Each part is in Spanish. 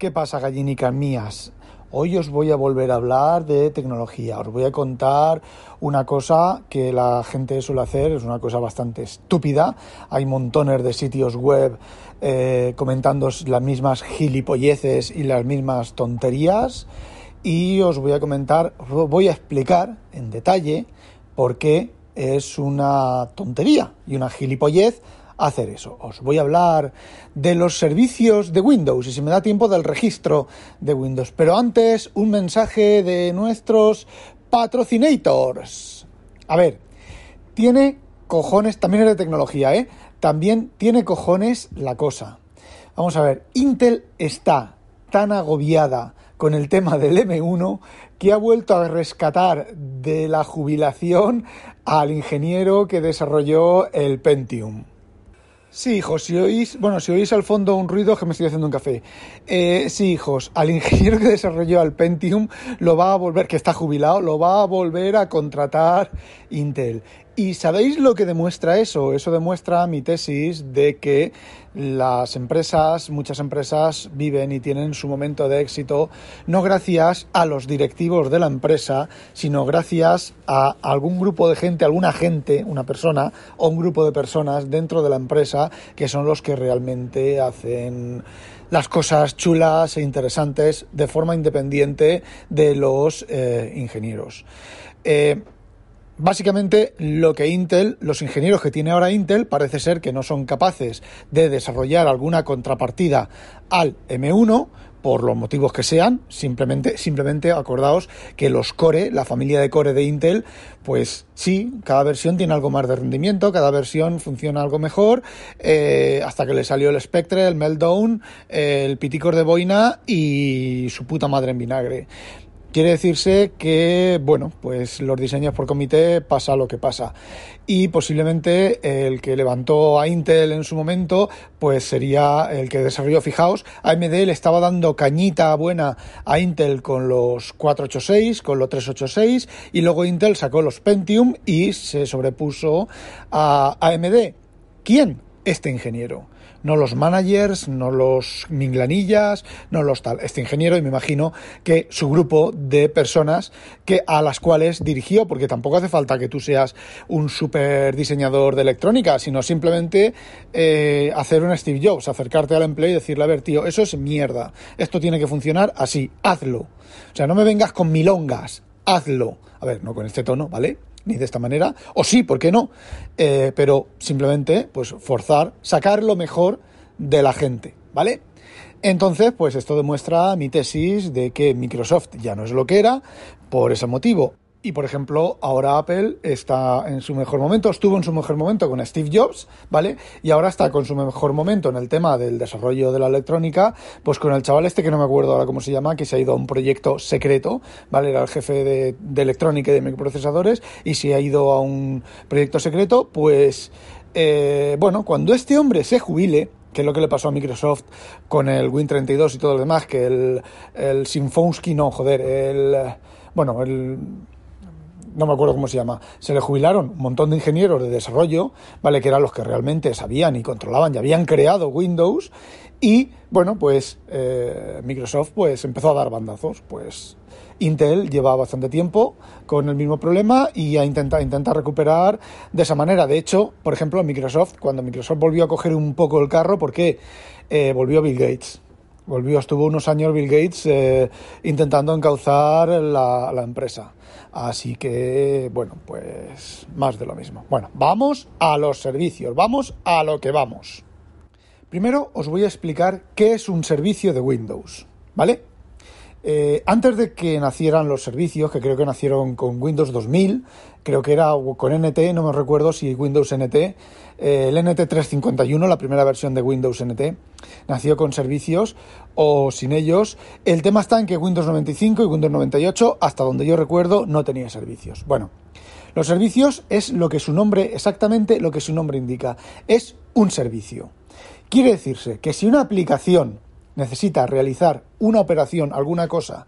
¿Qué pasa, gallinicas mías? Hoy os voy a volver a hablar de tecnología. Os voy a contar una cosa que la gente suele hacer, es una cosa bastante estúpida. Hay montones de sitios web eh, comentando las mismas gilipolleces y las mismas tonterías. Y os voy a comentar, voy a explicar en detalle por qué es una tontería y una gilipollez hacer eso. Os voy a hablar de los servicios de Windows y si me da tiempo del registro de Windows. Pero antes, un mensaje de nuestros patrocinators. A ver, tiene cojones, también es de tecnología, ¿eh? También tiene cojones la cosa. Vamos a ver, Intel está tan agobiada con el tema del M1 que ha vuelto a rescatar de la jubilación al ingeniero que desarrolló el Pentium. Sí, hijos, si oís, bueno, si oís al fondo un ruido que me estoy haciendo un café. Eh, sí, hijos, al ingeniero que desarrolló el Pentium lo va a volver, que está jubilado, lo va a volver a contratar Intel. ¿Y sabéis lo que demuestra eso? Eso demuestra mi tesis de que las empresas, muchas empresas viven y tienen su momento de éxito no gracias a los directivos de la empresa, sino gracias a algún grupo de gente, alguna gente, una persona o un grupo de personas dentro de la empresa que son los que realmente hacen las cosas chulas e interesantes de forma independiente de los eh, ingenieros. Eh, Básicamente lo que Intel, los ingenieros que tiene ahora Intel, parece ser que no son capaces de desarrollar alguna contrapartida al M1 por los motivos que sean, simplemente, simplemente acordaos que los Core, la familia de Core de Intel, pues sí, cada versión tiene algo más de rendimiento, cada versión funciona algo mejor, eh, hasta que le salió el Spectre, el Meltdown, el Piticor de Boina y su puta madre en vinagre. Quiere decirse que, bueno, pues los diseños por comité pasa lo que pasa. Y posiblemente el que levantó a Intel en su momento, pues sería el que desarrolló, fijaos, AMD le estaba dando cañita buena a Intel con los 486, con los 386, y luego Intel sacó los Pentium y se sobrepuso a AMD. ¿Quién? Este ingeniero no los managers, no los minglanillas, no los tal. Este ingeniero, y me imagino que su grupo de personas que a las cuales dirigió, porque tampoco hace falta que tú seas un super diseñador de electrónica, sino simplemente eh, hacer un Steve Jobs, acercarte al empleo y decirle, a ver, tío, eso es mierda. Esto tiene que funcionar así, hazlo. O sea, no me vengas con milongas, hazlo. A ver, no con este tono, ¿vale? Ni de esta manera, o sí, ¿por qué no? Eh, pero simplemente, pues forzar, sacar lo mejor de la gente, ¿vale? Entonces, pues esto demuestra mi tesis de que Microsoft ya no es lo que era por ese motivo. Y por ejemplo, ahora Apple está en su mejor momento, estuvo en su mejor momento con Steve Jobs, ¿vale? Y ahora está con su mejor momento en el tema del desarrollo de la electrónica, pues con el chaval este que no me acuerdo ahora cómo se llama, que se ha ido a un proyecto secreto, ¿vale? Era el jefe de, electrónica y de microprocesadores y se ha ido a un proyecto secreto, pues, eh, bueno, cuando este hombre se jubile, que es lo que le pasó a Microsoft con el Win32 y todo lo demás, que el, el Symfonsky, no, joder, el, bueno, el no me acuerdo cómo se llama, se le jubilaron un montón de ingenieros de desarrollo, ¿vale? Que eran los que realmente sabían y controlaban y habían creado Windows. Y bueno, pues eh, Microsoft pues empezó a dar bandazos. Pues Intel lleva bastante tiempo con el mismo problema y a intentar, intenta recuperar de esa manera. De hecho, por ejemplo, Microsoft, cuando Microsoft volvió a coger un poco el carro, porque eh, volvió Bill Gates. Volvió, estuvo unos años Bill Gates eh, intentando encauzar la, la empresa. Así que, bueno, pues más de lo mismo. Bueno, vamos a los servicios, vamos a lo que vamos. Primero os voy a explicar qué es un servicio de Windows, ¿vale? Eh, antes de que nacieran los servicios, que creo que nacieron con Windows 2000, creo que era con NT, no me recuerdo si Windows NT, eh, el NT 351, la primera versión de Windows NT, nació con servicios o sin ellos. El tema está en que Windows 95 y Windows 98, hasta donde yo recuerdo, no tenía servicios. Bueno, los servicios es lo que su nombre, exactamente lo que su nombre indica, es un servicio. Quiere decirse que si una aplicación necesita realizar una operación, alguna cosa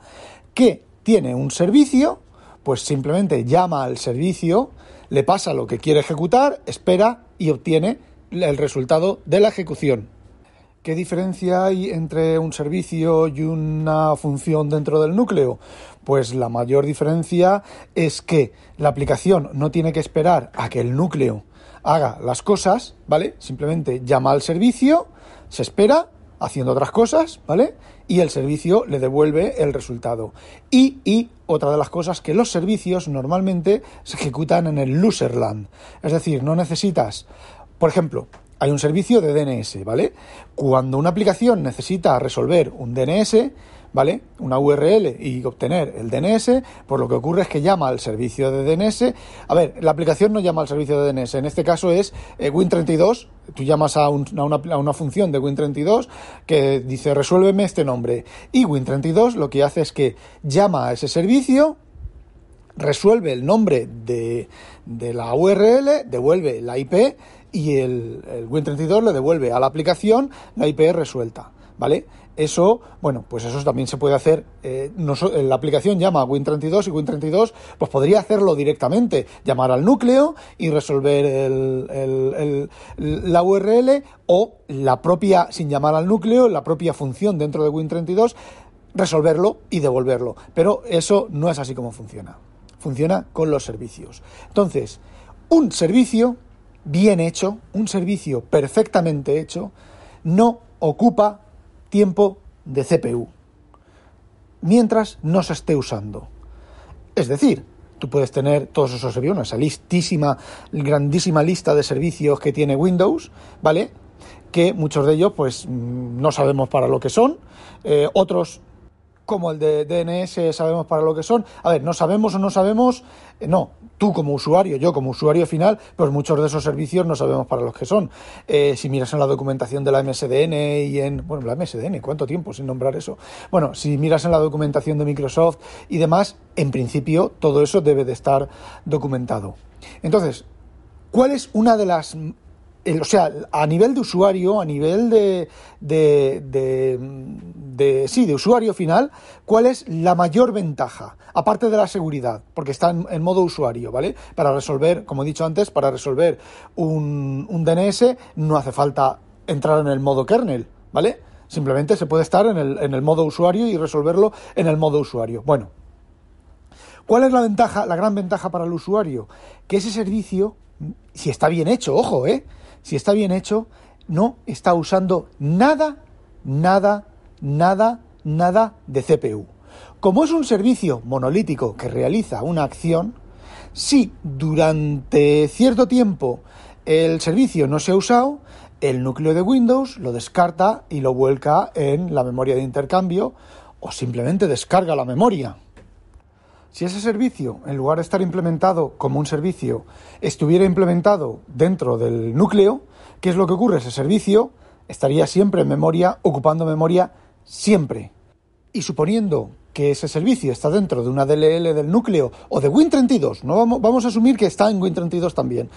que tiene un servicio, pues simplemente llama al servicio, le pasa lo que quiere ejecutar, espera y obtiene el resultado de la ejecución. ¿Qué diferencia hay entre un servicio y una función dentro del núcleo? Pues la mayor diferencia es que la aplicación no tiene que esperar a que el núcleo haga las cosas, ¿vale? Simplemente llama al servicio, se espera haciendo otras cosas, ¿vale? Y el servicio le devuelve el resultado. Y, y otra de las cosas que los servicios normalmente se ejecutan en el loserland. Es decir, no necesitas, por ejemplo, hay un servicio de DNS, ¿vale? Cuando una aplicación necesita resolver un DNS, ¿vale? Una URL y obtener el DNS, pues lo que ocurre es que llama al servicio de DNS. A ver, la aplicación no llama al servicio de DNS, en este caso es eh, Win32, tú llamas a, una, función de Win32 que dice resuélveme este nombre y Win32 lo que hace es que llama a ese servicio, resuelve el nombre de, de la URL, devuelve la IP y el Win32 le devuelve a la aplicación la IP resuelta, ¿vale? Eso, bueno, pues eso también se puede hacer. Eh, la aplicación llama a Win32 y Win32 pues podría hacerlo directamente, llamar al núcleo y resolver el, el, la URL o la propia, sin llamar al núcleo, la propia función dentro de Win32, resolverlo y devolverlo. Pero eso no es así como funciona. Funciona con los servicios. Entonces, un servicio bien hecho, un servicio perfectamente hecho, no ocupa tiempo de CPU mientras no se esté usando. Es decir, tú puedes tener todos esos servicios, esa listísima, grandísima lista de servicios que tiene Windows, ¿vale? Que muchos de ellos, pues, mm, no sabemos para lo que son, eh, otros como el de DNS sabemos para lo que son. A ver, no sabemos o no sabemos, eh, no, tú como usuario, yo como usuario final, pues muchos de esos servicios no sabemos para los que son. Eh, si miras en la documentación de la MSDN y en, bueno, la MSDN, ¿cuánto tiempo sin nombrar eso? Bueno, si miras en la documentación de Microsoft y demás, en principio todo eso debe de estar documentado. Entonces, ¿cuál es una de las o sea, a nivel de usuario, a nivel de, de, de, sí, de usuario final, ¿cuál es la mayor ventaja? Aparte de la seguridad, porque está en, modo usuario, ¿vale? Para resolver, como he dicho antes, para resolver un, un DNS no hace falta entrar en el modo kernel, ¿vale? Simplemente se puede estar en el, en el modo usuario y resolverlo en el modo usuario. Bueno, ¿cuál es la ventaja, la gran ventaja para el usuario? Que ese servicio, si está bien hecho, ojo, ¿eh? Si está bien hecho, no está usando nada, nada, nada, nada de CPU. Como es un servicio monolítico que realiza una acción, si durante cierto tiempo el servicio no se ha usado, el núcleo de Windows lo descarta y lo vuelca en la memoria de intercambio o simplemente descarga la memoria. Si ese servicio, en lugar de estar implementado como un servicio, estuviera implementado dentro del núcleo, ¿qué es lo que ocurre? Ese servicio estaría siempre en memoria, ocupando memoria siempre. Y suponiendo que ese servicio está dentro de una DLL del núcleo o de Win32, no vamos, a asumir que está en Win32 también,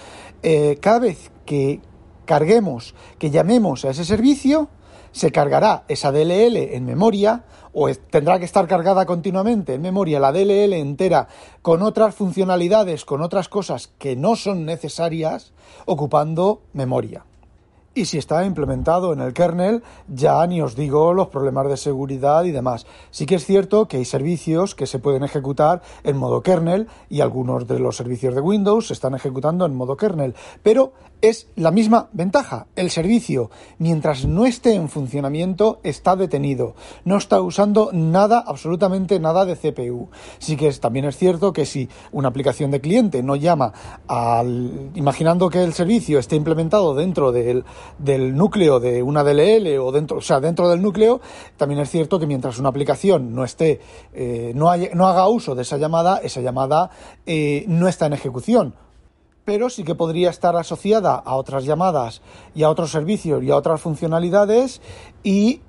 eh, cada vez que carguemos, que llamemos a ese servicio, se cargará esa DLL en memoria o tendrá que estar cargada continuamente en memoria la DLL entera con otras funcionalidades, con otras cosas que no son necesarias, ocupando memoria. Y si está implementado en el kernel, ya ni os digo los problemas de seguridad y demás. Sí que es cierto que hay servicios que se pueden ejecutar en modo kernel y algunos de los servicios de Windows se están ejecutando en modo kernel. Pero es la misma ventaja. El servicio, mientras no esté en funcionamiento, está detenido. No está usando nada, absolutamente nada de CPU. Sí que es, también es cierto que si una aplicación de cliente no llama al. imaginando que el servicio esté implementado dentro del núcleo de una DLL o dentro, o sea, dentro del núcleo, también es cierto que mientras una aplicación no esté, eh, no, no, haga uso de esa llamada, esa llamada eh, no está en ejecución. Pero sí que podría estar asociada a otras llamadas y a otros servicios y a otras funcionalidades y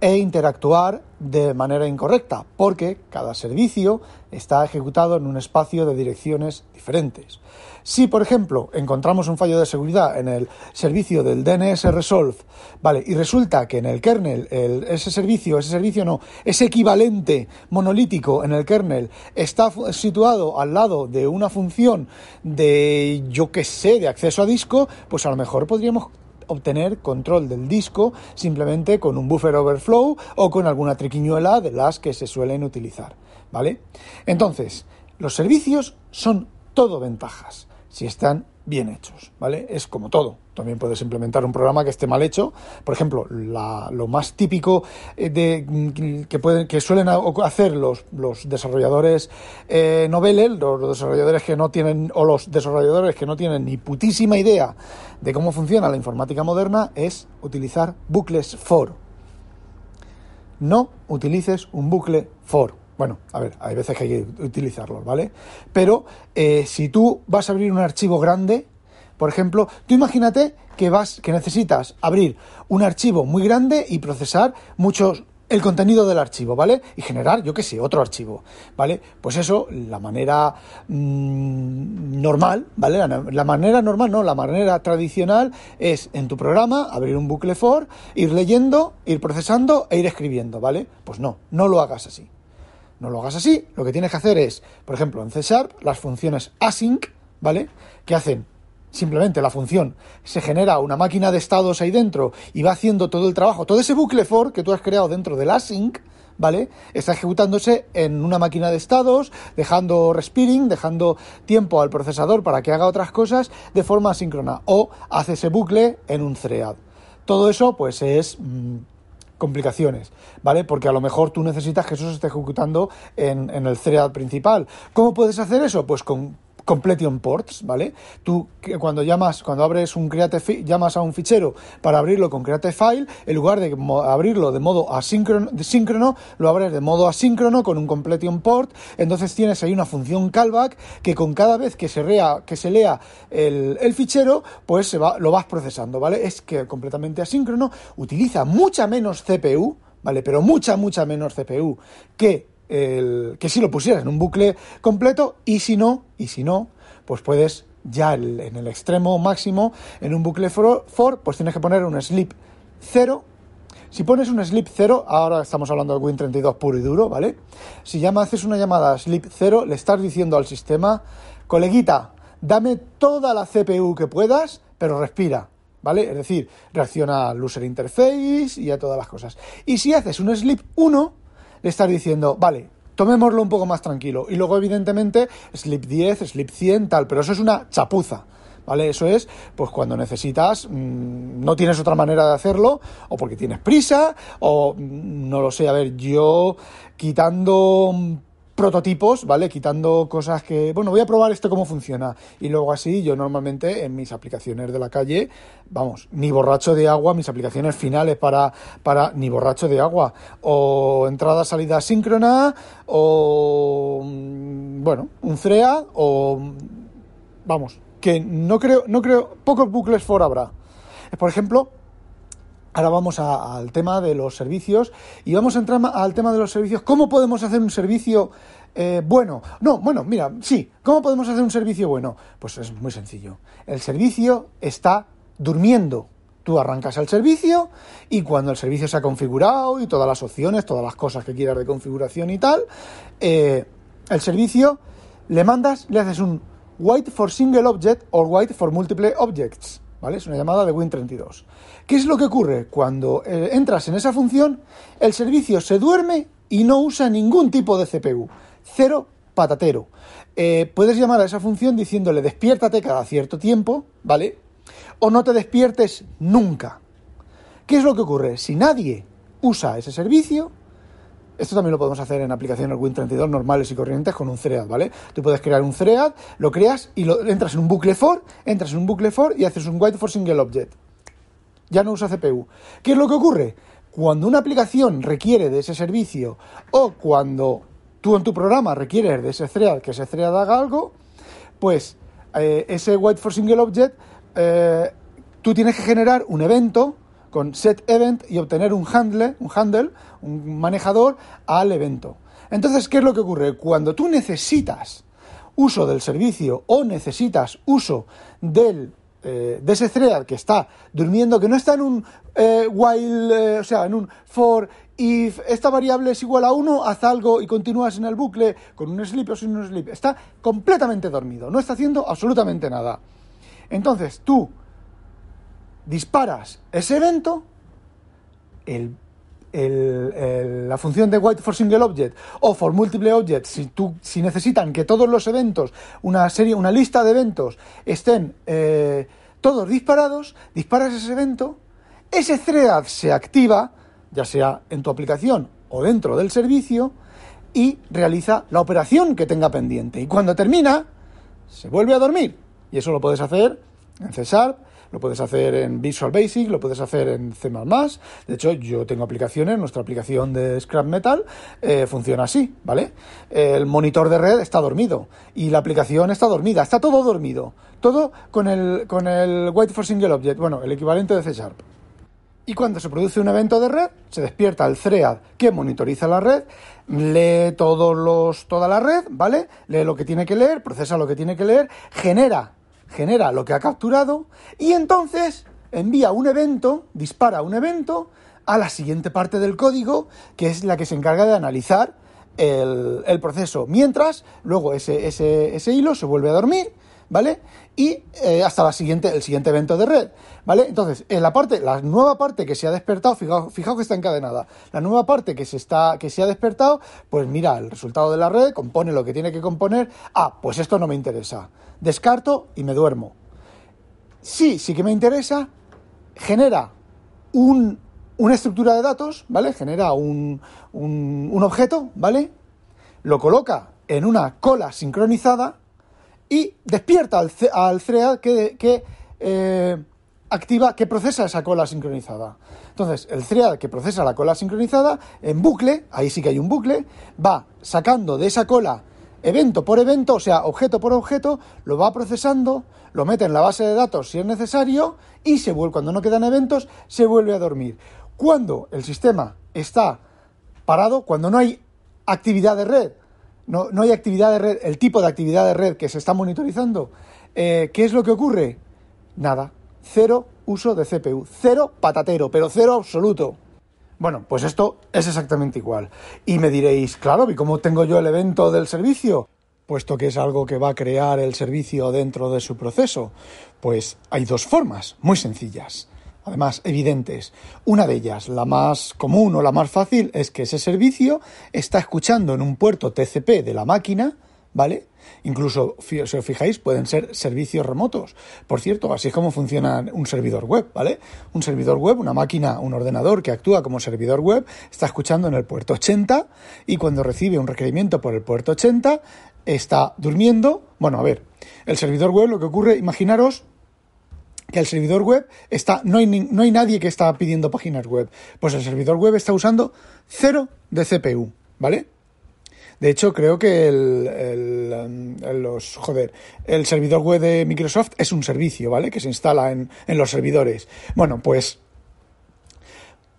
e interactuar de manera incorrecta, porque cada servicio está ejecutado en un espacio de direcciones diferentes. Si, por ejemplo, encontramos un fallo de seguridad en el servicio del DNS Resolve, vale, y resulta que en el kernel ese servicio, ese servicio no, ese equivalente monolítico en el kernel está situado al lado de una función de, yo qué sé, de acceso a disco, pues a lo mejor podríamos obtener control del disco simplemente con un buffer overflow o con alguna triquiñuela de las que se suelen utilizar, ¿vale? Entonces, los servicios son todo ventajas si están bien hechos, ¿vale? Es como todo. También puedes implementar un programa que esté mal hecho. Por ejemplo, lo más típico eh, de, que, pueden, que suelen hacer los, desarrolladores eh, noveles, los desarrolladores que no tienen, o los desarrolladores que no tienen ni putísima idea de cómo funciona la informática moderna, es utilizar bucles for. No utilices un bucle for. Bueno, a ver, hay veces que hay que utilizarlos, ¿vale? Pero eh, si tú vas a abrir un archivo grande, por ejemplo, tú imagínate que vas, que necesitas abrir un archivo muy grande y procesar muchos el contenido del archivo, ¿vale? Y generar, yo qué sé, otro archivo, ¿vale? Pues eso, la manera mm, normal, ¿vale? La, la, manera normal, no, la manera tradicional es en tu programa abrir un bucle for, ir leyendo, ir procesando e ir escribiendo, ¿vale? Pues no, no lo hagas así no lo hagas así. Lo que tienes que hacer es, por ejemplo, en C Sharp, las funciones async, ¿vale? Que hacen simplemente la función se genera una máquina de estados ahí dentro y va haciendo todo el trabajo, todo ese bucle for que tú has creado dentro del async, ¿vale? Está ejecutándose en una máquina de estados, dejando respiring, dejando tiempo al procesador para que haga otras cosas de forma asíncrona o hace ese bucle en un thread. Todo eso pues es mm, complicaciones, ¿vale? Porque a lo mejor tú necesitas que eso se esté ejecutando en, en el thread principal. ¿Cómo puedes hacer eso? Pues con completion ports, ¿vale? Tú cuando llamas, cuando abres un create llamas a un fichero para abrirlo con create file, en lugar de abrirlo de modo asíncrono, lo abres de modo asíncrono con un completion port, entonces tienes ahí una función callback que con cada vez que se, rea, que se lea el, el fichero, pues se va, lo vas procesando, ¿vale? Es que completamente asíncrono, utiliza mucha menos CPU, ¿vale? Pero mucha, mucha menos CPU que el, que si lo pusieras en un bucle completo y si no, y si no, pues puedes ya en el extremo máximo, en un bucle for, pues tienes que poner un sleep 0. Si pones un sleep 0, ahora estamos hablando de Win32 puro y duro, ¿vale? Si llama, haces una llamada a sleep 0, le estás diciendo al sistema, coleguita, dame toda la CPU que puedas, pero respira, ¿vale? Es decir, reacciona al user interface y a todas las cosas. Y si haces un sleep 1, le estás diciendo, vale, tomémoslo un poco más tranquilo. Y luego, evidentemente, Sleep 10, Sleep 100, tal, pero eso es una chapuza. ¿Vale? Eso es, pues cuando necesitas, mmm, no tienes otra manera de hacerlo, o porque tienes prisa, o mm, no lo sé, a ver, yo quitando prototipos, ¿vale? Quitando cosas que, bueno, voy a probar esto cómo funciona. Y luego así, yo normalmente en mis aplicaciones de la calle, vamos, ni borracho de agua, mis aplicaciones finales para, para ni borracho de agua, o entrada, salida síncrona, o, mm, bueno, un CREA, o, vamos, que no creo, no creo, pocos bucles for habrá. Por ejemplo, Ahora vamos al tema de los servicios y vamos a entrar al tema de los servicios. ¿Cómo podemos hacer un servicio eh, bueno? No, bueno, mira, sí, ¿cómo podemos hacer un servicio bueno? Pues es muy sencillo. El servicio está durmiendo. Tú arrancas el servicio y cuando el servicio se ha configurado y todas las opciones, todas las cosas que quieras de configuración y tal, eh, el servicio le mandas, le haces un wait for single object o wait for multiple objects. ¿Vale? Es una llamada de Win32. ¿Qué es lo que ocurre? Cuando eh, entras en esa función, el servicio se duerme y no usa ningún tipo de CPU. Cero patatero. Eh, puedes llamar a esa función diciéndole despiértate cada cierto tiempo, ¿vale? O no te despiertes nunca. ¿Qué es lo que ocurre? Si nadie usa ese servicio, esto también lo podemos hacer en aplicaciones Win32 normales y corrientes con un thread, ¿vale? Tú puedes crear un thread, lo creas y lo, entras en un bucle for, entras en un bucle for y haces un wait for single object. Ya no usa CPU. ¿Qué es lo que ocurre? Cuando una aplicación requiere de ese servicio o cuando tú en tu programa requieres de ese thread, que ese thread haga algo, pues eh, ese wait for single object, eh, tú tienes que generar un evento con set event y obtener un handle, un handle, un manejador al evento. Entonces, ¿qué es lo que ocurre? Cuando tú necesitas uso del servicio o necesitas uso del, eh, de ese thread que está durmiendo, que no está en un eh, while, eh, o sea, en un for if esta variable es igual a 1, haz algo y continúas en el bucle con un sleep o sin un sleep. Está completamente dormido, no está haciendo absolutamente nada. Entonces, tú disparas ese evento, el la función de white for single object o for multiple objects, si, tú, si necesitan que todos los eventos, una serie, una lista de eventos estén eh, todos disparados, disparas ese evento, ese thread se activa, ya sea en tu aplicación o dentro del servicio, y realiza la operación que tenga pendiente. Y cuando termina, se vuelve a dormir. Y eso lo puedes hacer en C lo puedes hacer en Visual Basic, lo puedes hacer en C++. De hecho, yo tengo aplicaciones, nuestra aplicación de Scrap Metal eh, funciona así, ¿vale? El monitor de red está dormido y la aplicación está dormida, está todo dormido. Todo con el, con el Wait for Single Object, bueno, el equivalente de C Sharp. Y cuando se produce un evento de red, se despierta el thread que monitoriza la red, lee todos los, toda la red, ¿vale? Lee lo que tiene que leer, procesa lo que tiene que leer, genera genera lo que ha capturado y entonces envía un evento, dispara un evento a la siguiente parte del código, que es la que se encarga de analizar el, proceso. Mientras, luego ese, ese, hilo se vuelve a dormir, ¿vale? Y eh, hasta la siguiente, el siguiente evento de red, ¿vale? Entonces, en la parte, la nueva parte que se ha despertado, fijaos, fijaos que está encadenada, la nueva parte que se, está, que se ha despertado, pues mira el resultado de la red, compone lo que tiene que componer, ah, pues esto no me interesa descarto y me duermo. Sí, sí que me interesa, genera una estructura de datos, ¿vale? Genera un, objeto, ¿vale? Lo coloca en una cola sincronizada y despierta al, al thread que, que eh, activa, que procesa esa cola sincronizada. Entonces, el thread que procesa la cola sincronizada, en bucle, ahí sí que hay un bucle, va sacando de esa cola evento por evento, o sea, objeto por objeto, lo va procesando, lo mete en la base de datos si es necesario y se vuelve, cuando no quedan eventos, se vuelve a dormir. Cuando el sistema está parado, cuando no hay actividad de red, no, no hay actividad de red, el tipo de actividad de red que se está monitorizando, eh, ¿qué es lo que ocurre? Nada, cero uso de CPU, cero patatero, pero cero absoluto. Bueno, pues esto es exactamente igual. Y me diréis, claro, ¿y cómo tengo yo el evento del servicio? Puesto que es algo que va a crear el servicio dentro de su proceso. Pues hay dos formas, muy sencillas. Además, evidentes. Una de ellas, la más común o la más fácil, es que ese servicio está escuchando en un puerto TCP de la máquina, ¿vale? Incluso, si os fijáis, pueden ser servicios remotos. Por cierto, así es como funciona un servidor web, ¿vale? Un servidor web, una máquina, un ordenador que actúa como servidor web, está escuchando en el puerto 80 y cuando recibe un requerimiento por el puerto 80, está durmiendo. Bueno, a ver, el servidor web, lo que ocurre, imaginaros que el servidor web está, no hay, no hay nadie que está pidiendo páginas web. Pues el servidor web está usando cero de CPU, ¿vale? De hecho, creo que el, los, joder, el servidor web de Microsoft es un servicio, ¿vale? Que se instala en, en los servidores. Bueno, pues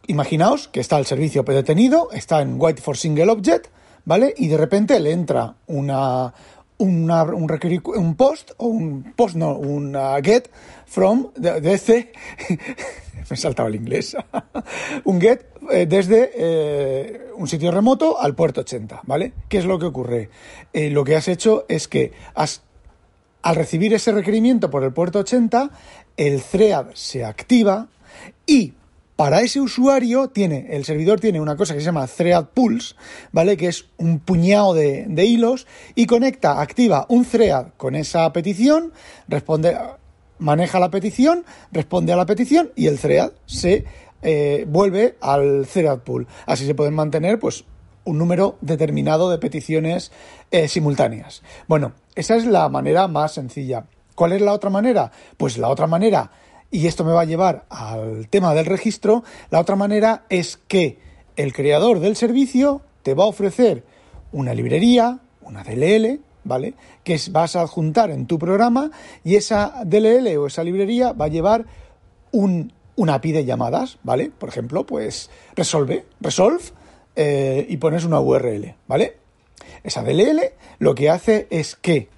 imaginaos que está el servicio detenido, está en White for Single Object, ¿vale? Y de repente le entra una, una, un, un post, o un post, no, un get from, de, de me saltaba el inglés, un get eh, desde eh, un sitio remoto al puerto 80, ¿vale? ¿Qué es lo que ocurre? Eh, lo que has hecho es que has, al recibir ese requerimiento por el puerto 80, el thread se activa y para ese usuario tiene, el servidor tiene una cosa que se llama Thread Pulse, ¿vale? Que es un puñado de, de hilos y conecta, activa un thread con esa petición, responde, maneja la petición, responde a la petición y el thread se eh, vuelve al thread pool. Así se pueden mantener, pues, un número determinado de peticiones eh, simultáneas. Bueno, esa es la manera más sencilla. ¿Cuál es la otra manera? Pues la otra manera, y esto me va a llevar al tema del registro, la otra manera es que el creador del servicio te va a ofrecer una librería, una DLL, ¿vale? Que vas a adjuntar en tu programa y esa DLL o esa librería va a llevar un, una API de llamadas, ¿vale? Por ejemplo, pues resolve, resolve eh, y pones una URL, ¿vale? Esa DLL lo que hace es que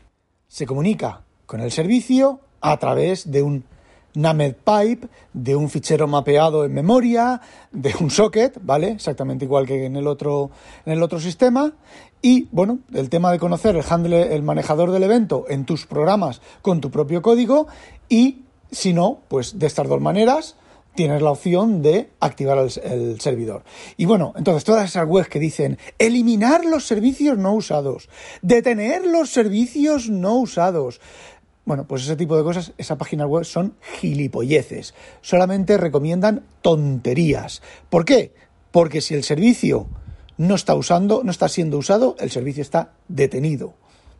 se comunica con el servicio a través de un Named Pipe, de un fichero mapeado en memoria, de un socket, ¿vale? Exactamente igual que en el otro, en el otro sistema. Y bueno, el tema de conocer el handle, el manejador del evento en tus programas con tu propio código y Si no, pues de estas dos maneras tienes la opción de activar el, servidor. Y bueno, entonces todas esas webs que dicen eliminar los servicios no usados, detener los servicios no usados. Bueno, pues ese tipo de cosas, esa página web son gilipolleces. Solamente recomiendan tonterías. ¿Por qué? Porque si el servicio no está usando, no está siendo usado, el servicio está detenido.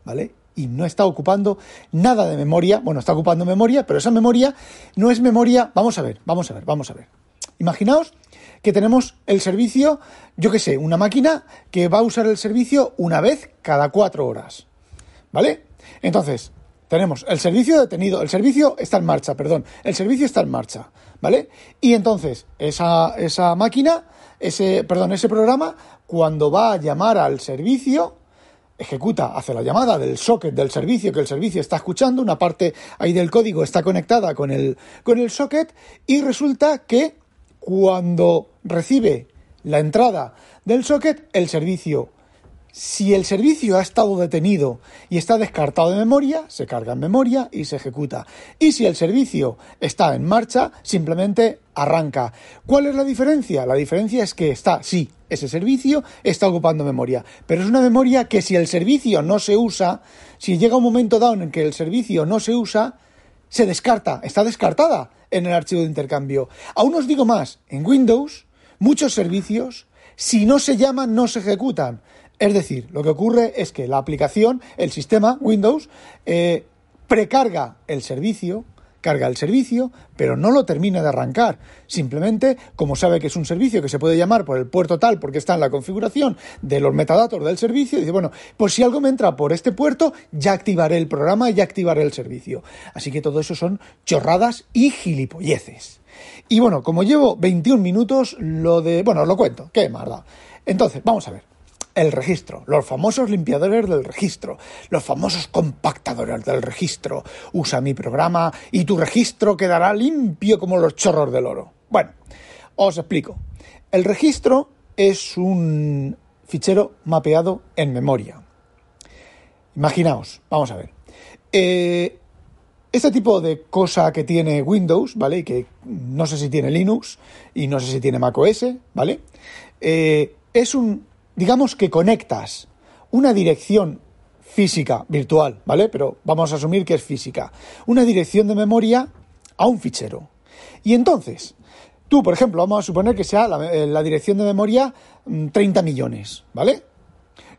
¿Vale? y no está ocupando nada de memoria. Bueno, está ocupando memoria, pero esa memoria no es memoria. Vamos a ver, vamos a ver, vamos a ver. Imaginaos que tenemos el servicio, yo qué sé, una máquina que va a usar el servicio una vez cada cuatro horas. ¿Vale? Entonces, tenemos el servicio detenido, el servicio está en marcha, perdón, el servicio está en marcha, ¿vale? Y entonces, esa, esa máquina, ese, perdón, ese programa, cuando va a llamar al servicio, ejecuta, hace la llamada del socket del servicio que el servicio está escuchando, una parte ahí del código está conectada con el, con el socket y resulta que cuando recibe la entrada del socket, el servicio si el servicio ha estado detenido y está descartado de memoria, se carga en memoria y se ejecuta. Y si el servicio está en marcha, simplemente arranca. ¿Cuál es la diferencia? La diferencia es que está, sí, ese servicio está ocupando memoria, pero es una memoria que si el servicio no se usa, si llega un momento dado en que el servicio no se usa, se descarta, está descartada en el archivo de intercambio. Aún os digo más, en Windows, muchos servicios, si no se llaman, no se ejecutan. Es decir, lo que ocurre es que la aplicación, el sistema Windows, eh, precarga el servicio, carga el servicio, pero no lo termina de arrancar. Simplemente, como sabe que es un servicio que se puede llamar por el puerto tal porque está en la configuración de los metadatos del servicio, dice, bueno, pues si algo me entra por este puerto, ya activaré el programa ya activaré el servicio. Así que todo eso son chorradas y gilipolleces. Y bueno, como llevo 21 minutos, lo de... Bueno, os lo cuento, qué marda. Entonces, vamos a ver el registro, los famosos limpiadores del registro, los famosos compactadores del registro. Usa mi programa y tu registro quedará limpio como los chorros del oro. Bueno, os explico. El registro es un fichero mapeado en memoria. Imaginaos, vamos a ver. Eh, este tipo de cosa que tiene Windows, ¿vale? Y que no sé si tiene Linux y no sé si tiene macOS, ¿vale? Eh, es un digamos que conectas una dirección física, virtual, ¿vale? Pero vamos a asumir que es física, una dirección de memoria a un fichero. Y entonces, tú, por ejemplo, vamos a suponer que sea la, eh, dirección de memoria 30 mm, millones, ¿vale?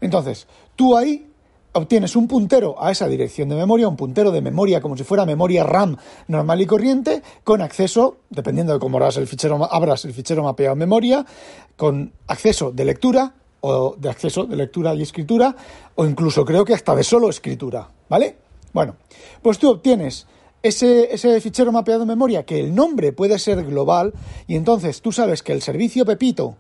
Entonces, tú ahí obtienes un puntero a esa dirección de memoria, un puntero de memoria como si fuera memoria RAM normal y corriente, con acceso, dependiendo de cómo abras el fichero, abras el fichero mapeado en memoria, con acceso de lectura, o de acceso de lectura y escritura, o incluso creo que hasta de solo escritura, ¿vale? Bueno, pues tú obtienes ese, ese, fichero mapeado en memoria, que el nombre puede ser global, y entonces tú sabes que el servicio Pepito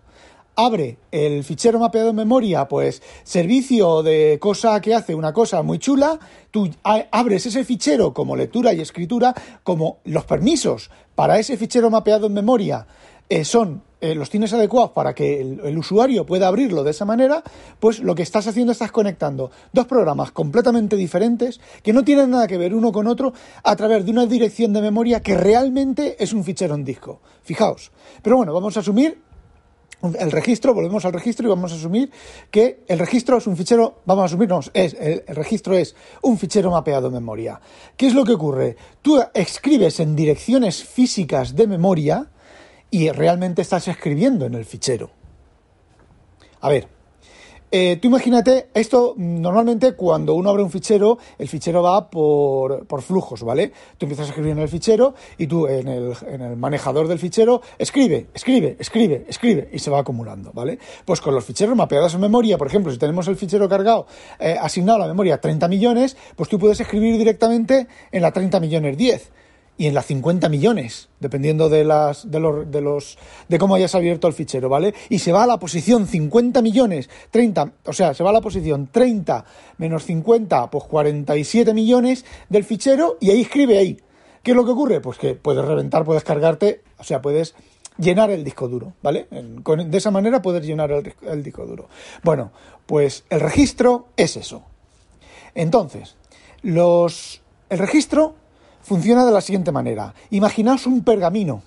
abre el fichero mapeado en memoria, pues servicio de cosa que hace una cosa muy chula, tú abres ese fichero como lectura y escritura, como los permisos para ese fichero mapeado en memoria eh, son eh, los tienes adecuados para que el, usuario pueda abrirlo de esa manera, pues lo que estás haciendo estás conectando dos programas completamente diferentes que no tienen nada que ver uno con otro a través de una dirección de memoria que realmente es un fichero en disco. Fijaos. Pero bueno, vamos a asumir el registro, volvemos al registro y vamos a asumir que el registro es un fichero, vamos a asumirnos, es, el, el, registro es un fichero mapeado en memoria. ¿Qué es lo que ocurre? Tú escribes en direcciones físicas de memoria, y realmente estás escribiendo en el fichero. A ver, eh, tú imagínate, esto normalmente cuando uno abre un fichero, el fichero va por, flujos, ¿vale? Tú empiezas a escribir en el fichero y tú en el, manejador del fichero escribe, escribe, escribe, escribe y se va acumulando, ¿vale? Pues con los ficheros mapeados en memoria, por ejemplo, si tenemos el fichero cargado, eh, asignado a la memoria 30 millones, pues tú puedes escribir directamente en la 30 millones 10 y en las 50 millones, dependiendo de las de los de los de cómo hayas abierto el fichero, ¿vale? Y se va a la posición 50 millones, 30, o sea, se va a la posición 30 menos 50, pues 47 millones del fichero y ahí escribe ahí. ¿Qué es lo que ocurre? Pues que puedes reventar, puedes cargarte, o sea, puedes llenar el disco duro, ¿vale? de esa manera puedes llenar el, el disco duro. Bueno, pues el registro es eso. Entonces, los el registro funciona de la siguiente manera. Imaginaos un pergamino.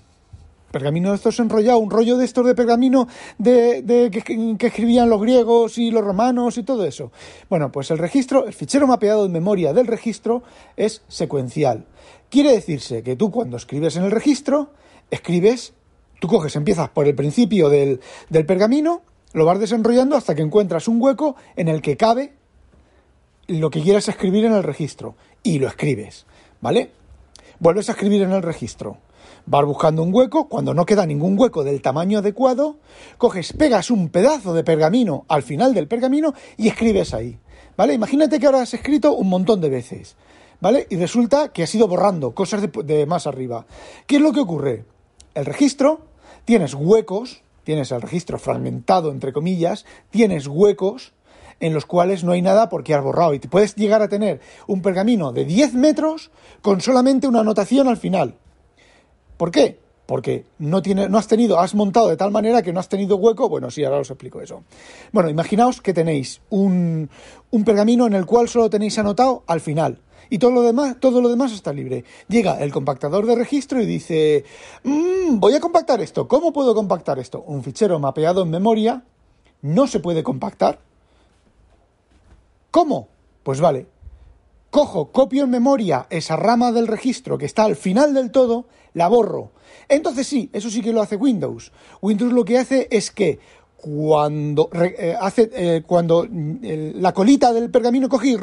Pergamino de estos enrollado, un rollo de estos de pergamino de, que, escribían los griegos y los romanos y todo eso. Bueno, pues el registro, el fichero mapeado en memoria del registro es secuencial. Quiere decirse que tú cuando escribes en el registro, escribes, tú coges, empiezas por el principio del, del pergamino, lo vas desenrollando hasta que encuentras un hueco en el que cabe lo que quieras escribir en el registro y lo escribes, ¿vale? Vuelves a escribir en el registro. Vas buscando un hueco, cuando no queda ningún hueco del tamaño adecuado, coges, pegas un pedazo de pergamino al final del pergamino y escribes ahí. ¿Vale? Imagínate que ahora has escrito un montón de veces. ¿Vale? Y resulta que has ido borrando cosas de, de más arriba. ¿Qué es lo que ocurre? El registro, tienes huecos, tienes el registro fragmentado, entre comillas, tienes huecos en los cuales no hay nada porque has borrado. Y te puedes llegar a tener un pergamino de 10 metros con solamente una anotación al final. ¿Por qué? Porque no, tiene, no has tenido, has montado de tal manera que no has tenido hueco. Bueno, sí, ahora os explico eso. Bueno, imaginaos que tenéis un, un pergamino en el cual solo tenéis anotado al final y todo lo demás, todo lo demás está libre. Llega el compactador de registro y dice, mmm, voy a compactar esto. ¿Cómo puedo compactar esto? Un fichero mapeado en memoria no se puede compactar ¿Cómo? Pues vale, cojo, copio en memoria esa rama del registro que está al final del todo, la borro. Entonces sí, eso sí que lo hace Windows. Windows lo que hace es que cuando eh, hace eh, cuando mm, la colita del pergamino coge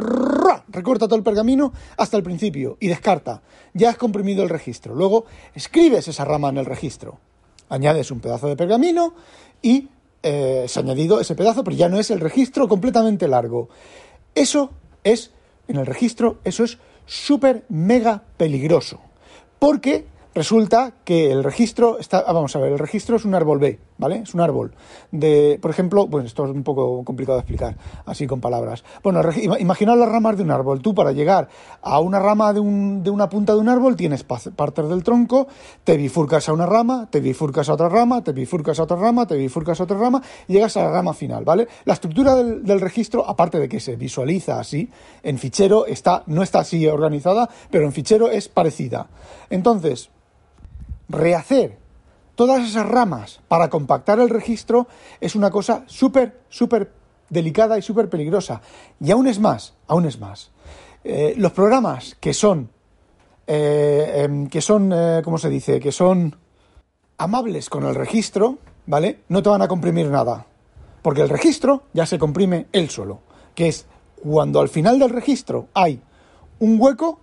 recorta todo el pergamino hasta el principio y descarta. Ya has comprimido el registro. Luego escribes esa rama en el registro. Añades un pedazo de pergamino y eh, se ha añadido ese pedazo, pero ya no es el registro completamente largo. Eso es, en el registro, eso es súper mega peligroso. Porque resulta que el registro está, ah, vamos a ver, el registro es un árbol B, ¿vale? Es un árbol de, por ejemplo, pues esto es un poco complicado de explicar así con palabras. Bueno, imagina las ramas de un árbol. Tú para llegar a una rama de, un, de una punta de un árbol tienes partes del tronco, te bifurcas a una rama, te bifurcas a otra rama, te bifurcas a otra rama, te bifurcas a otra rama llegas a la rama final, ¿vale? La estructura del, del registro, aparte de que se visualiza así, en fichero está, no está así organizada, pero en fichero es parecida. Entonces, rehacer todas esas ramas para compactar el registro es una cosa súper, súper delicada y súper peligrosa. Y aún es más, aún es más. Eh, los programas que son, eh, em, que son, eh, ¿cómo se dice? Que son amables con el registro, ¿vale? No te van a comprimir nada. Porque el registro ya se comprime él solo. Que es cuando al final del registro hay un hueco,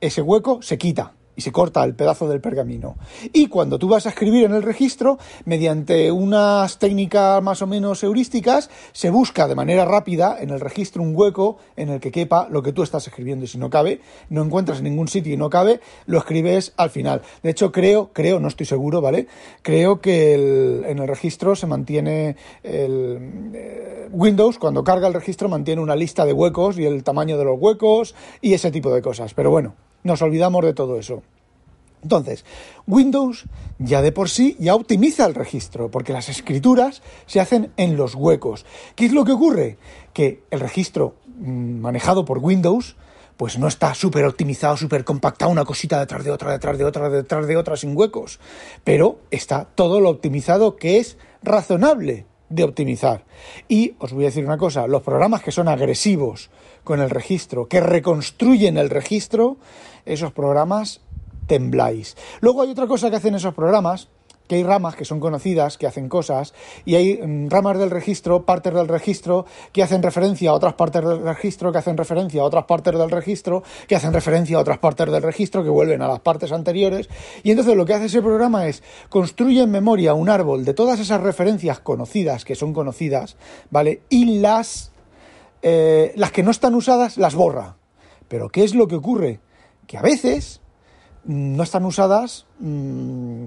ese hueco se quita y se corta el pedazo del pergamino. Y cuando tú vas a escribir en el registro, mediante unas técnicas más o menos heurísticas, se busca de manera rápida en el registro un hueco en el que quepa lo que tú estás escribiendo. Y si no cabe, no encuentras en ningún sitio y no cabe, lo escribes al final. De hecho, creo, creo, no estoy seguro, ¿vale? Creo que en el registro se mantiene el eh, Windows, cuando carga el registro, mantiene una lista de huecos y el tamaño de los huecos y ese tipo de cosas. Pero bueno, nos olvidamos de todo eso. Entonces, Windows ya de por sí ya optimiza el registro, porque las escrituras se hacen en los huecos. ¿Qué es lo que ocurre? Que el registro mm, manejado por Windows pues no está súper optimizado, súper compactado, una cosita detrás de otra, detrás de otra, detrás de otra, sin huecos. Pero está todo lo optimizado que es razonable de optimizar. Y os voy a decir una cosa, los programas que son agresivos con el registro, que reconstruyen el registro, esos programas tembláis. Luego hay otra cosa que hacen esos programas, que hay ramas que son conocidas, que hacen cosas, y hay mm, ramas del registro, partes del registro, que hacen referencia a otras partes del registro, que hacen referencia a otras partes del registro, que hacen referencia a otras partes del registro, que vuelven a las partes anteriores. Y entonces lo que hace ese programa es construye en memoria un árbol de todas esas referencias conocidas, que son conocidas, ¿vale? Y las, eh, las que no están usadas las borra. Pero ¿qué es lo que ocurre? Que a veces no están usadas. Mm,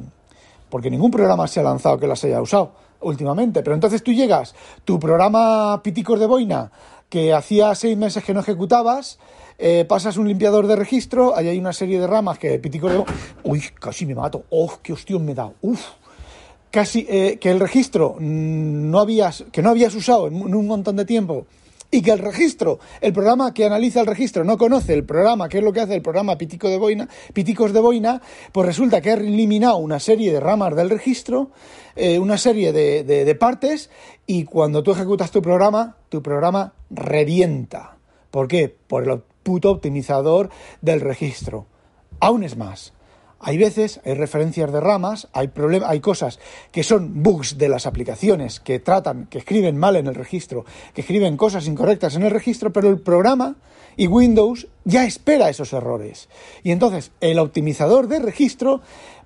porque ningún programa se ha lanzado que las haya usado últimamente. Pero entonces tú llegas, tu programa Piticos de Boina, que hacía seis meses que no ejecutabas, eh, pasas un limpiador de registro, ahí hay una serie de ramas que Piticos de Boina... Uy, casi me mato. ¡Oh, qué hostión me da! ¡Uf! Casi eh, que el registro no habías, que no habías usado en un montón de tiempo y que el registro, el programa que analiza el registro no conoce el programa, que es lo que hace el programa Pitico de Boina, Piticos de Boina, pues resulta que ha eliminado una serie de ramas del registro, eh, una serie de, de partes, y cuando tú ejecutas tu programa, tu programa revienta. ¿Por qué? Por el puto optimizador del registro. Aún es más, hay veces, hay referencias de ramas, hay, hay cosas que son bugs de las aplicaciones que tratan, que escriben mal en el registro, que escriben cosas incorrectas en el registro, pero el programa y Windows ya espera esos errores. Y entonces el optimizador de registro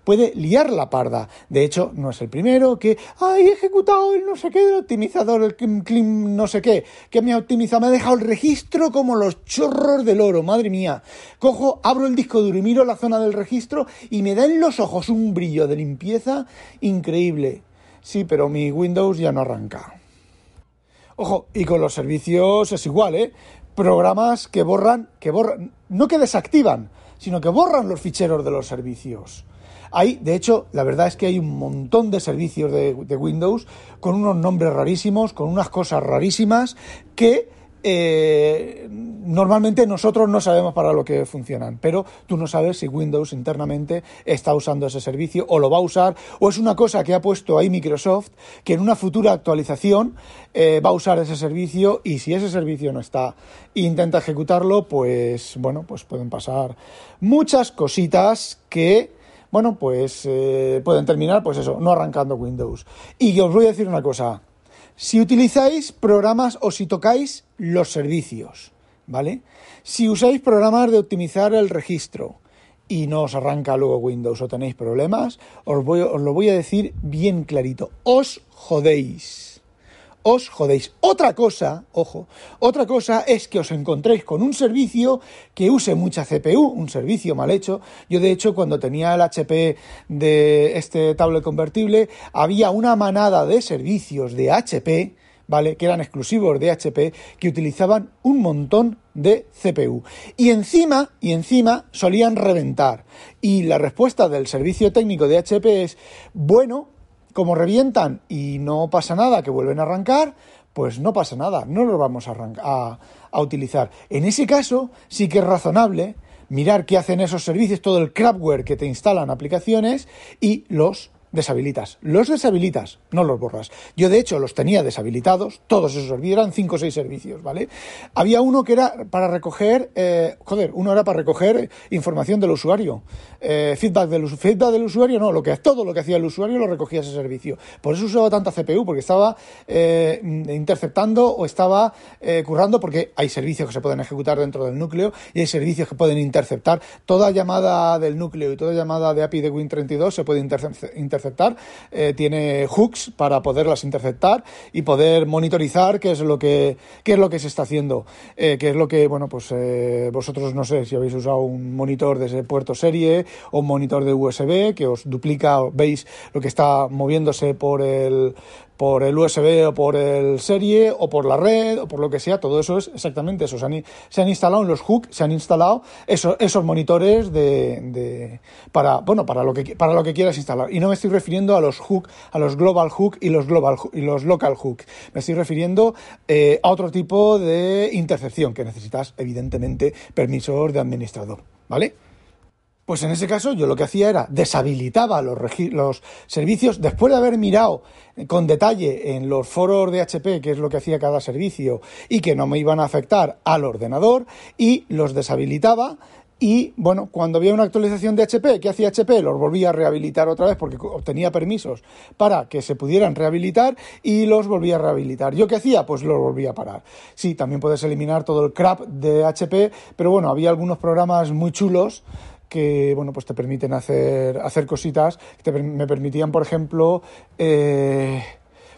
puede liar la parda. De hecho, no es el primero que, ay, he ejecutado el no sé qué del optimizador, el clim, no sé qué, que me ha optimizado, me ha dejado el registro como los chorros del oro, madre mía. Cojo, abro el disco duro y miro la zona del registro y me da en los ojos un brillo de limpieza increíble. Sí, pero mi Windows ya no arranca. Ojo, y con los servicios es igual, ¿eh? Programas que borran, que borran, no que desactivan, sino que borran los ficheros de los servicios. Hay, de hecho, la verdad es que hay un montón de servicios de, Windows con unos nombres rarísimos, con unas cosas rarísimas que eh, normalmente nosotros no sabemos para lo que funcionan, pero tú no sabes si Windows internamente está usando ese servicio o lo va a usar, o es una cosa que ha puesto ahí Microsoft que en una futura actualización eh, va a usar ese servicio y si ese servicio no está e intenta ejecutarlo, pues bueno, pues pueden pasar muchas cositas que bueno, pues eh, pueden terminar, pues eso, no arrancando Windows. Y os voy a decir una cosa, si utilizáis programas o si tocáis los servicios, ¿vale? Si usáis programas de optimizar el registro y no os arranca luego Windows o tenéis problemas, os, voy, os lo voy a decir bien clarito, os jodéis os jodéis. Otra cosa, ojo, otra cosa es que os encontréis con un servicio que use mucha CPU, un servicio mal hecho. Yo, de hecho, cuando tenía el HP de este tablet convertible, había una manada de servicios de HP, ¿vale? Que eran exclusivos de HP, que utilizaban un montón de CPU. Y encima, y encima solían reventar. Y la respuesta del servicio técnico de HP es, bueno, como revientan y no pasa nada, que vuelven a arrancar, pues no pasa nada, no los vamos a, a, utilizar. En ese caso, sí que es razonable mirar qué hacen esos servicios, todo el crapware que te instalan aplicaciones y los deshabilitas. Los deshabilitas, no los borras. Yo, de hecho, los tenía deshabilitados, todos esos servicios, eran 5 o 6 servicios, ¿vale? Había uno que era para recoger, eh, joder, uno era para recoger información del usuario, eh, feedback, del, feedback del usuario, no, lo que, todo lo que hacía el usuario lo recogía ese servicio. Por eso usaba tanta CPU, porque estaba eh, interceptando o estaba currando, porque hay servicios que se pueden ejecutar dentro del núcleo y hay servicios que pueden interceptar. Toda llamada del núcleo y toda llamada de API de Win32 se puede interceptar interceptar, eh, tiene hooks para poderlas interceptar y poder monitorizar qué es lo que, qué es lo que se está haciendo, eh, qué es lo que, bueno, pues eh, vosotros no sé si habéis usado un monitor de ese puerto serie o un monitor de USB que os duplica, veis lo que está moviéndose por el, por el USB o por el serie o por la red o por lo que sea, todo eso es exactamente eso. Se han, se han instalado en los hooks, se han instalado esos, esos monitores de, de, para, bueno, para lo, que, para lo que quieras instalar. Y no me estoy refiriendo a los hook, a los global hook y los, global, y los local hook. Me estoy refiriendo eh, a otro tipo de intercepción que necesitas, evidentemente, permisos de administrador. ¿Vale? Pues en ese caso yo lo que hacía era deshabilitaba los, los, servicios después de haber mirado con detalle en los foros de HP qué es lo que hacía cada servicio y que no me iban a afectar al ordenador y los deshabilitaba y bueno, cuando había una actualización de HP, ¿qué hacía HP? Los volvía a rehabilitar otra vez porque obtenía permisos para que se pudieran rehabilitar y los volvía a rehabilitar. ¿Yo qué hacía? Pues los volvía a parar. Sí, también puedes eliminar todo el crap de HP, pero bueno, había algunos programas muy chulos que bueno pues te permiten hacer hacer cositas que me permitían por ejemplo eh,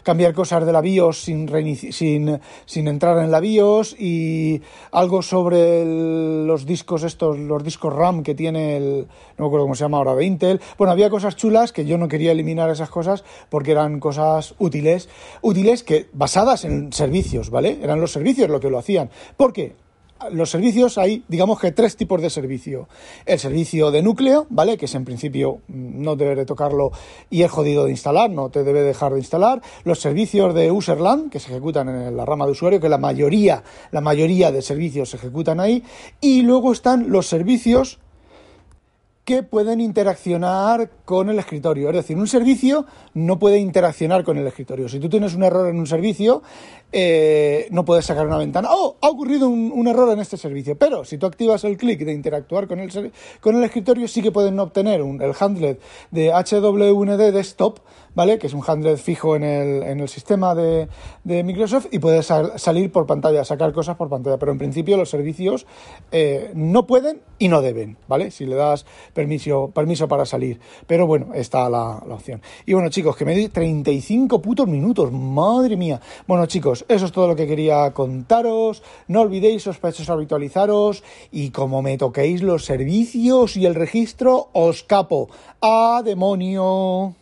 cambiar cosas de la BIOS sin, sin, sin entrar en la BIOS y algo sobre los discos estos, los discos RAM que tiene el, no me acuerdo cómo se llama ahora, de Intel. Bueno, había cosas chulas que yo no quería eliminar esas cosas porque eran cosas útiles, útiles que basadas en servicios, ¿vale? Eran los servicios lo que lo hacían. ¿Por qué? Los servicios hay, digamos que tres tipos de servicio. El servicio de núcleo, ¿vale? Que es en principio mm, no debe de tocarlo y es jodido de instalar, no te debe dejar de instalar. Los servicios de userland, que se ejecutan en la rama de usuario, que la mayoría, la mayoría de servicios se ejecutan ahí. Y luego están los servicios que pueden interaccionar con el escritorio. Es decir, un servicio no puede interaccionar con el escritorio. Si tú tienes un error en un servicio, eh, no puedes sacar una ventana. ¡Oh! Ha ocurrido un, error en este servicio. Pero si tú activas el clic de interactuar con el, con el escritorio, sí que pueden obtener el handlet de HWND Desktop, ¿vale? Que es un handlet fijo en el, en el sistema de, Microsoft y puedes salir por pantalla, sacar cosas por pantalla. Pero en principio los servicios eh, no pueden y no deben, ¿vale? Si le das permiso, permiso para salir. Pero bueno, está la, la opción. Y bueno, chicos, que me di 35 putos minutos. Madre mía. Bueno, chicos, eso es todo lo que quería contaros. No olvidéis, sospechosos, habitualizaros. Y como me toquéis los servicios y el registro, os capo. ¡A demonio!